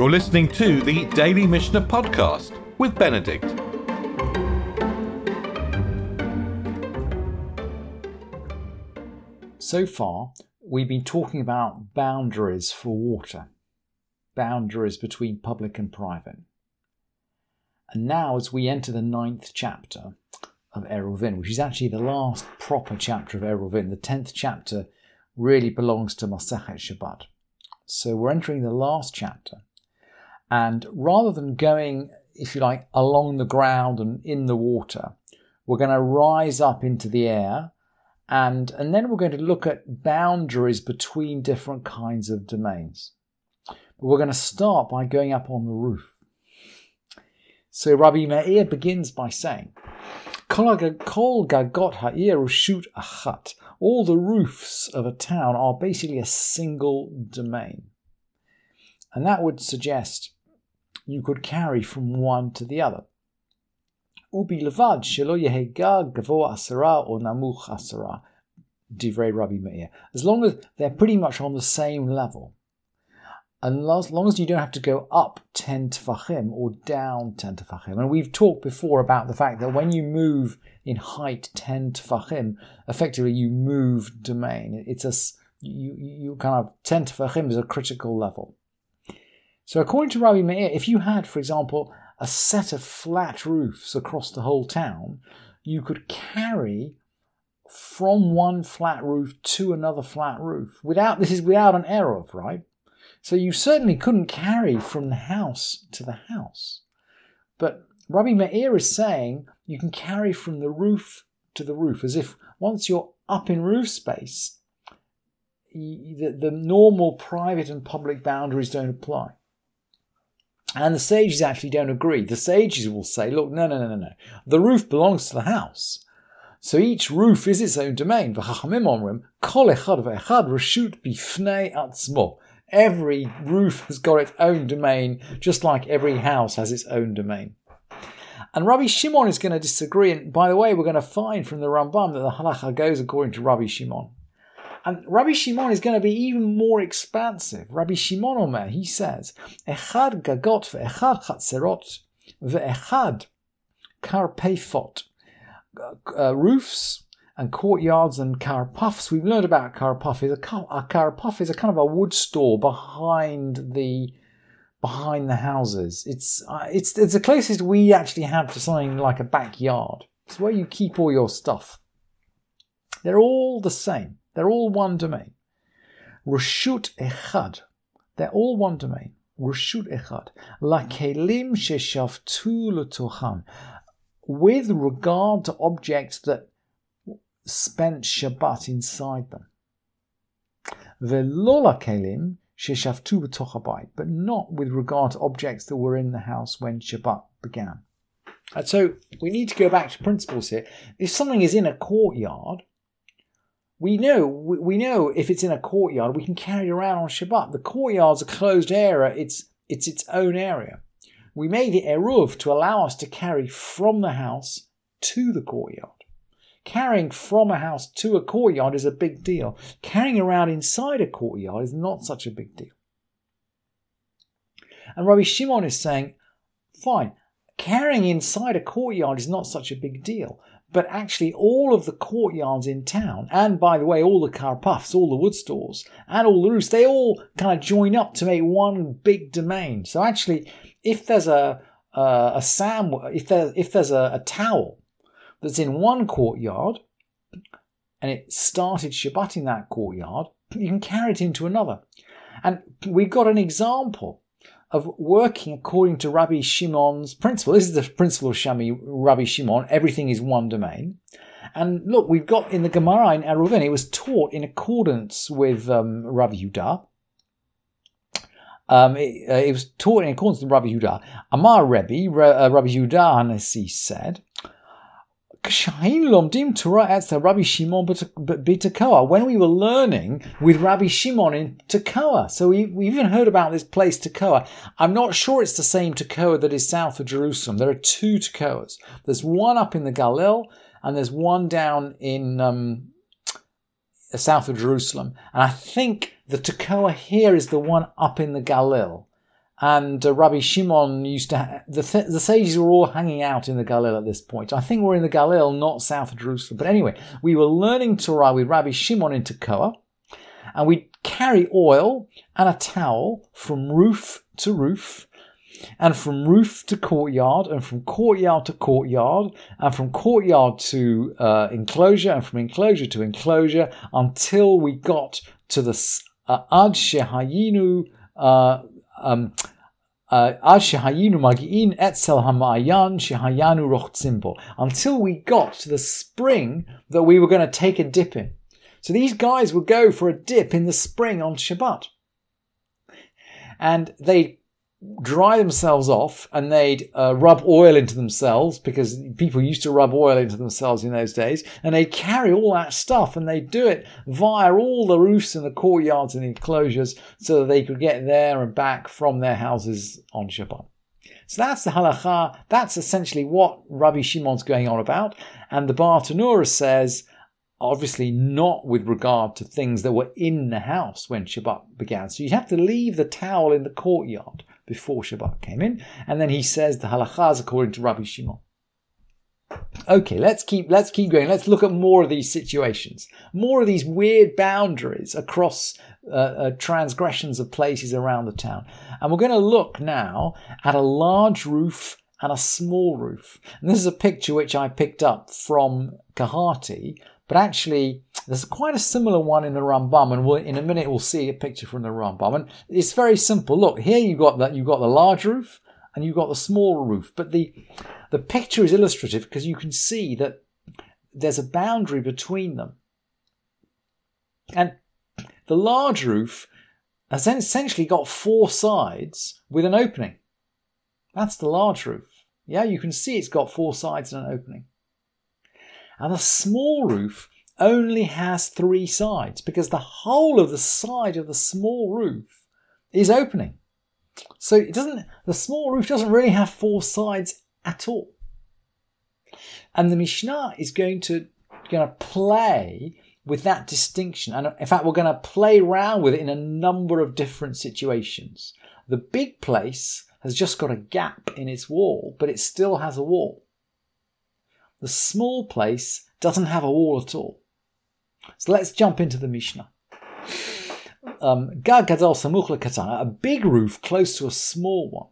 You're listening to the Daily Mishnah Podcast with Benedict. So far, we've been talking about boundaries for water, boundaries between public and private. And now, as we enter the ninth chapter of Eruvin, which is actually the last proper chapter of Eruvin, the tenth chapter really belongs to Masachet Shabbat. So we're entering the last chapter. And rather than going, if you like, along the ground and in the water, we're going to rise up into the air and, and then we're going to look at boundaries between different kinds of domains. But we're going to start by going up on the roof. So Rabbi Meir begins by saying, Kol gagot ha'ir shoot achat. All the roofs of a town are basically a single domain. And that would suggest you could carry from one to the other. Ubilevad shelo asara or namuch asara, divrei Rabbi Meir. As long as they're pretty much on the same level, and as long as you don't have to go up 10 tefachim or down 10 tefachim. And we've talked before about the fact that when you move in height 10 tefachim, effectively you move domain. It's a, you, you kind of, 10 tefachim is a critical level. So according to Rabbi Meir, if you had, for example, a set of flat roofs across the whole town, you could carry from one flat roof to another flat roof without this is without an eruv, right? So you certainly couldn't carry from the house to the house. But Rabbi Meir is saying you can carry from the roof to the roof, as if once you're up in roof space, the, the normal private and public boundaries don't apply. And the sages actually don't agree. The sages will say, look, no, no, no, no, no. The roof belongs to the house. So each roof is its own domain. Every roof has got its own domain, just like every house has its own domain. And Rabbi Shimon is going to disagree. And by the way, we're going to find from the Rambam that the halacha goes according to Rabbi Shimon. And Rabbi Shimon is going to be even more expansive. Rabbi Shimon Omer, he says, Echad gagot ve'echad chatzerot ve'echad karpefot. Uh, roofs and courtyards and karpufs. We've learned about karpuf. Is a, a is a kind of a wood store behind the behind the houses. It's uh, it's it's the closest we actually have to something like a backyard. It's where you keep all your stuff. They're all the same. They're all one domain. Rashut echad. They're all one domain. Rashut echad. Lakelim sheshavtu l'tocham. With regard to objects that spent Shabbat inside them. Ve'lo lakelim sheshavtu b'toch but not with regard to objects that were in the house when Shabbat began. And so we need to go back to principles here. If something is in a courtyard, we know we know if it's in a courtyard, we can carry it around on Shabbat. The courtyard's a closed area; it's it's its own area. We made it eruv to allow us to carry from the house to the courtyard. Carrying from a house to a courtyard is a big deal. Carrying around inside a courtyard is not such a big deal. And Rabbi Shimon is saying, fine, carrying inside a courtyard is not such a big deal but actually all of the courtyards in town, and by the way, all the karpufs, all the wood stores, and all the roofs, they all kind of join up to make one big domain. So actually, if there's a a, a sam, if there if there's a, a towel that's in one courtyard, and it started Shabbat in that courtyard, you can carry it into another. And we've got an example of working according to Rabbi Shimon's principle. This is the principle of Shami, Rabbi Shimon. Everything is one domain. And look, we've got in the Gemara in Eruvin, it was taught in accordance with um, Rabbi Yudah. Um, it, uh, it, was taught in accordance with Rabbi Yudah. Amar Rebbe, uh, Rabbi Yudah Hanasi said, lomdim Torah Rabbi Shimon b'Tekoa when we were learning with Rabbi Shimon in Tekoa. So we, we even heard about this place Tekoa. I'm not sure it's the same Tekoa that is south of Jerusalem. There are two Tekoas. There's one up in the Galil and there's one down in um, south of Jerusalem. And I think the Tekoa here is the one up in the Galil. And uh, Rabbi Shimon used to. Ha- the th- the sages were all hanging out in the Galil at this point. I think we're in the Galil, not south of Jerusalem. But anyway, we were learning Torah with Rabbi Shimon in Tekoa, and we'd carry oil and a towel from roof to roof, and from roof to courtyard, and from courtyard to courtyard, and from courtyard to uh, enclosure, and from enclosure to enclosure, until we got to the uh, Ad Shehayinu. Uh, um, uh, until we got to the spring that we were going to take a dip in. So these guys would go for a dip in the spring on Shabbat. And they dry themselves off and they'd uh, rub oil into themselves because people used to rub oil into themselves in those days and they'd carry all that stuff and they'd do it via all the roofs and the courtyards and the enclosures so that they could get there and back from their houses on Shabbat. So that's the halacha. That's essentially what Rabbi Shimon's going on about. And the Bartenura says, obviously not with regard to things that were in the house when Shabbat began. So you have to leave the towel in the courtyard before Shabbat came in. And then he says the halachas according to Rabbi Shimon. Okay, let's keep let's keep going. Let's look at more of these situations, more of these weird boundaries across uh, uh, transgressions of places around the town. And we're going to look now at a large roof and a small roof. And this is a picture which I picked up from Kehati, but actually there's quite a similar one in the Rambam, and we'll, in a minute we'll see a picture from the Rambam. And it's very simple. Look, here you got that you've got the large roof and you've got the small roof, but the the picture is illustrative because you can see that there's a boundary between them. And the large roof has essentially got four sides with an opening. That's the large roof. Yeah, you can see it's got four sides and an opening. And the small roof only has three sides because the whole of the side of the small roof is opening. So it doesn't, the small roof doesn't really have four sides at all. And the Mishnah is going to, going to play with that distinction. And in fact, we're going to play around with it in a number of different situations. The big place has just got a gap in its wall, but it still has a wall. The small place doesn't have a wall at all. So let's jump into the Mishnah. Um, a big roof close to a small one.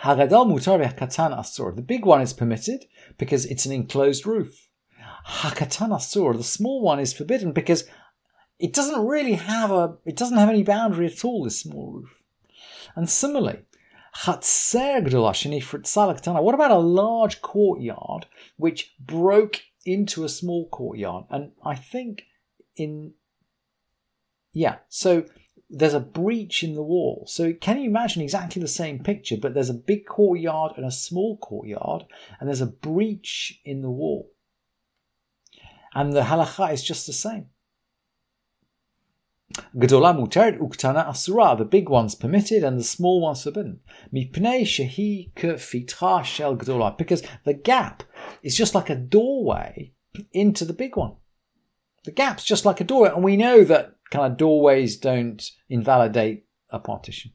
Hagadol mutar katan asur. The big one is permitted because it's an enclosed roof. Hakatan asur. The small one is forbidden because it doesn't really have a. It doesn't have any boundary at all. This small roof. And similarly, what about a large courtyard which broke into a small courtyard? And I think in yeah, so there's a breach in the wall. So can you imagine exactly the same picture, but there's a big courtyard and a small courtyard, and there's a breach in the wall. And the halacha is just the same. Gedola muteret uktana asura. The big ones permitted and the small ones forbidden. Mipnei shehi kefitra shel gedola. Because the gap is just like a doorway into the big one. The gap's just like a doorway, and we know that kind of doorways don't invalidate a partition.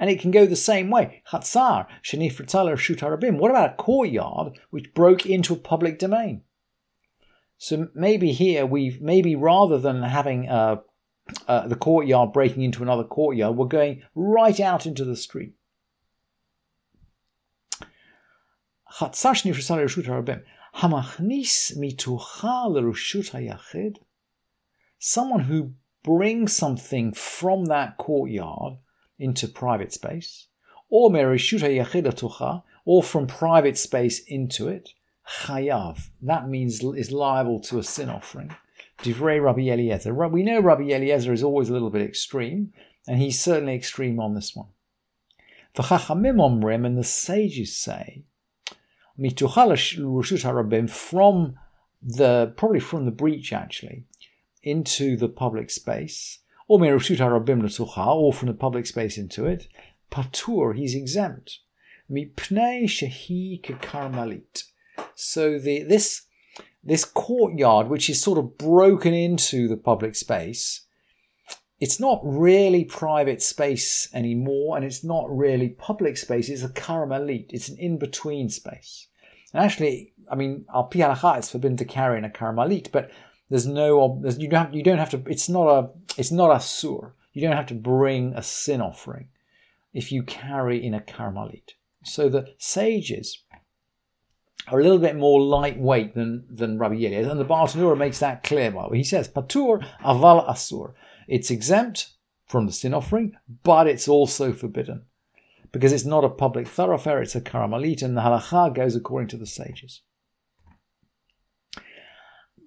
And it can go the same way. Chatzar, sheni Shutarabim. What about a courtyard which broke into a public domain? So maybe here we've maybe rather than having uh, uh, the courtyard breaking into another courtyard, we're going right out into the street. Someone who brings something from that courtyard into private space, or or from private space into it, chayav. That means is liable to a sin offering. Divrei Rabbi Eliezer. We know Rabbi Eliezer is always a little bit extreme, and he's certainly extreme on this one. The Chachamim Omrim and the sages say, from the probably from the breach actually into the public space, or or from the public space into it, patur he's exempt. Mipnei shehi karmelit so the this this courtyard, which is sort of broken into the public space, it's not really private space anymore, and it's not really public space. It's a karmelit. It's an in-between space. And actually, I mean, al pi it's forbidden to carry in a karmelit, but there's no there's, you don't have, you don't have to. It's not a it's not a sur. You don't have to bring a sin offering if you carry in a karmelit. So the sages are a little bit more lightweight than, than Rabbi Yehuda. And the Bartenura makes that clear. By He says, Patur aval asur. It's exempt from the sin offering, but it's also forbidden. Because it's not a public thoroughfare, it's a karmelit, and the halacha goes according to the sages.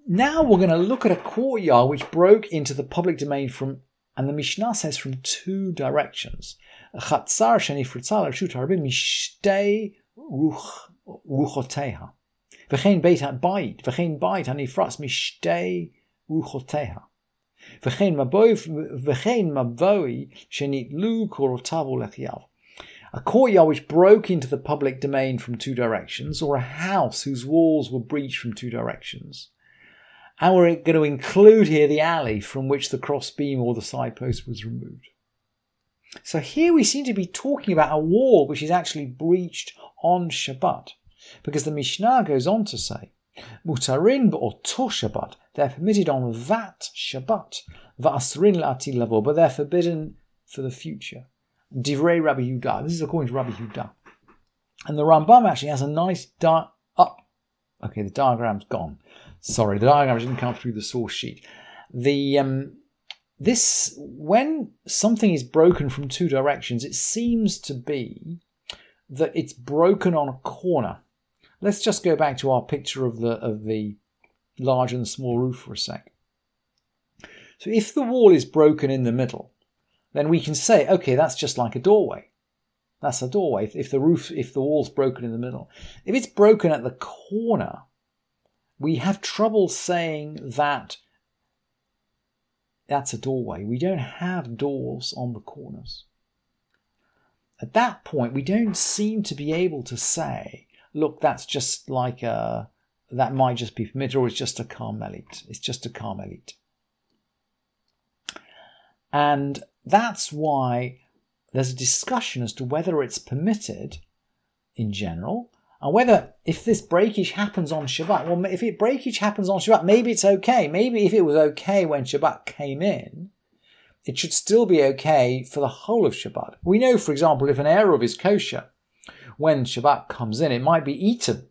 Now we're going to look at a courtyard which broke into the public domain from, and the Mishnah says from two directions. Chatzar sheni fritzal mishtei ruch ruchoteha. V'chein beit ha'bayit, v'chein bayit ha'nifras mishtei ruchoteha. V'chein maboi, v'chein maboi shenitlu korotavu lechiav. A courtyard which broke into the public domain from two directions, or a house whose walls were breached from two directions. And we're going to include here the alley from which the crossbeam or the side post was removed. So here we seem to be talking about a wall which is actually breached on Shabbat. Because the Mishnah goes on to say, Mutarin to Shabbat, they're permitted on that Shabbat, Va'asrin la'ati lavo, but they're forbidden for the future. Divrei Rabbi Yudah. This is according to Rabbi Yudah. And the Rambam actually has a nice di- oh, okay, the diagram's gone. Sorry, the diagram didn't come through the source sheet. The um, this when something is broken from two directions, it seems to be that it's broken on a corner. Let's just go back to our picture of the of the large and small roof for a sec. So if the wall is broken in the middle, then we can say, okay, that's just like a doorway. That's a doorway. If the roof, if the wall's broken in the middle, if it's broken at the corner, we have trouble saying that that's a doorway. We don't have doors on the corners. At that point, we don't seem to be able to say look, that's just like a, that might just be permitted, or it's just a karmelit. It's just a karmelit. And that's why there's a discussion as to whether it's permitted in general, and whether if this breakage happens on Shabbat, well, if it breakage happens on Shabbat, maybe it's okay. Maybe if it was okay when Shabbat came in, it should still be okay for the whole of Shabbat. We know, for example, if an Eruv is kosher, when Shabbat comes in. It might be eaten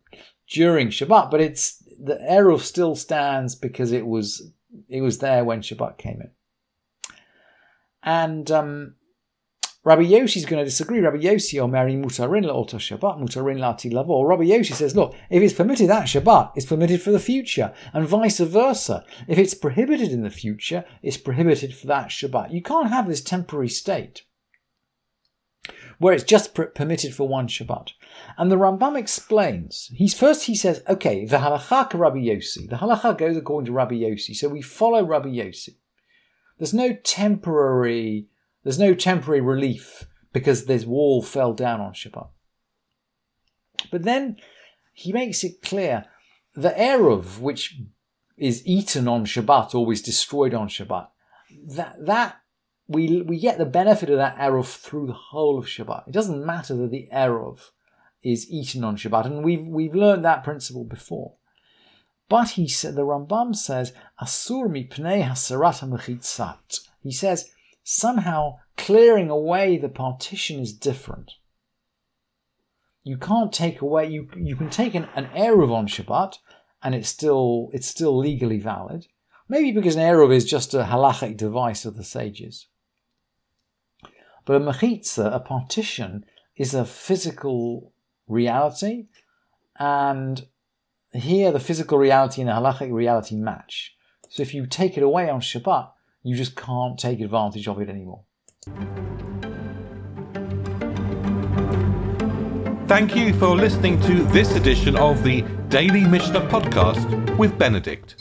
during Shabbat, but it's the Eruv still stands because it was it was there when Shabbat came in. And um, Rabbi Yossi is going to disagree. Rabbi Yossi oh, or Mary Mutarin La'oto Shabbat, Mutarin Lati Lavo. Rabbi Yossi says, look, if it's permitted at Shabbat, it's permitted for the future, and vice versa. If it's prohibited in the future, it's prohibited for that Shabbat. You can't have this temporary state where it's just permitted for one Shabbat. And the Rambam explains. He's first he says, okay, the halacha Rabbi Yossi. The halacha goes according to Rabbi Yossi, so we follow Rabbi Yossi. There's no temporary, there's no temporary relief because this wall fell down on Shabbat. But then he makes it clear the eruv, which is eaten on Shabbat, always destroyed on Shabbat, that that we we get the benefit of that eruv through the whole of Shabbat. It doesn't matter that the eruv is eaten on Shabbat, and we've we've learned that principle before. But he said the Rambam says asur mi pnei mechitzat. He says somehow clearing away the partition is different. You can't take away you you can take an, an eruv on Shabbat, and it's still it's still legally valid. Maybe because an eruv is just a halachic device of the sages. But a mechitza, a partition, is a physical reality, and here the physical reality and the halachic reality match. So if you take it away on Shabbat, you just can't take advantage of it anymore. Thank you for listening to this edition of the Daily Mishnah Podcast with Benedict.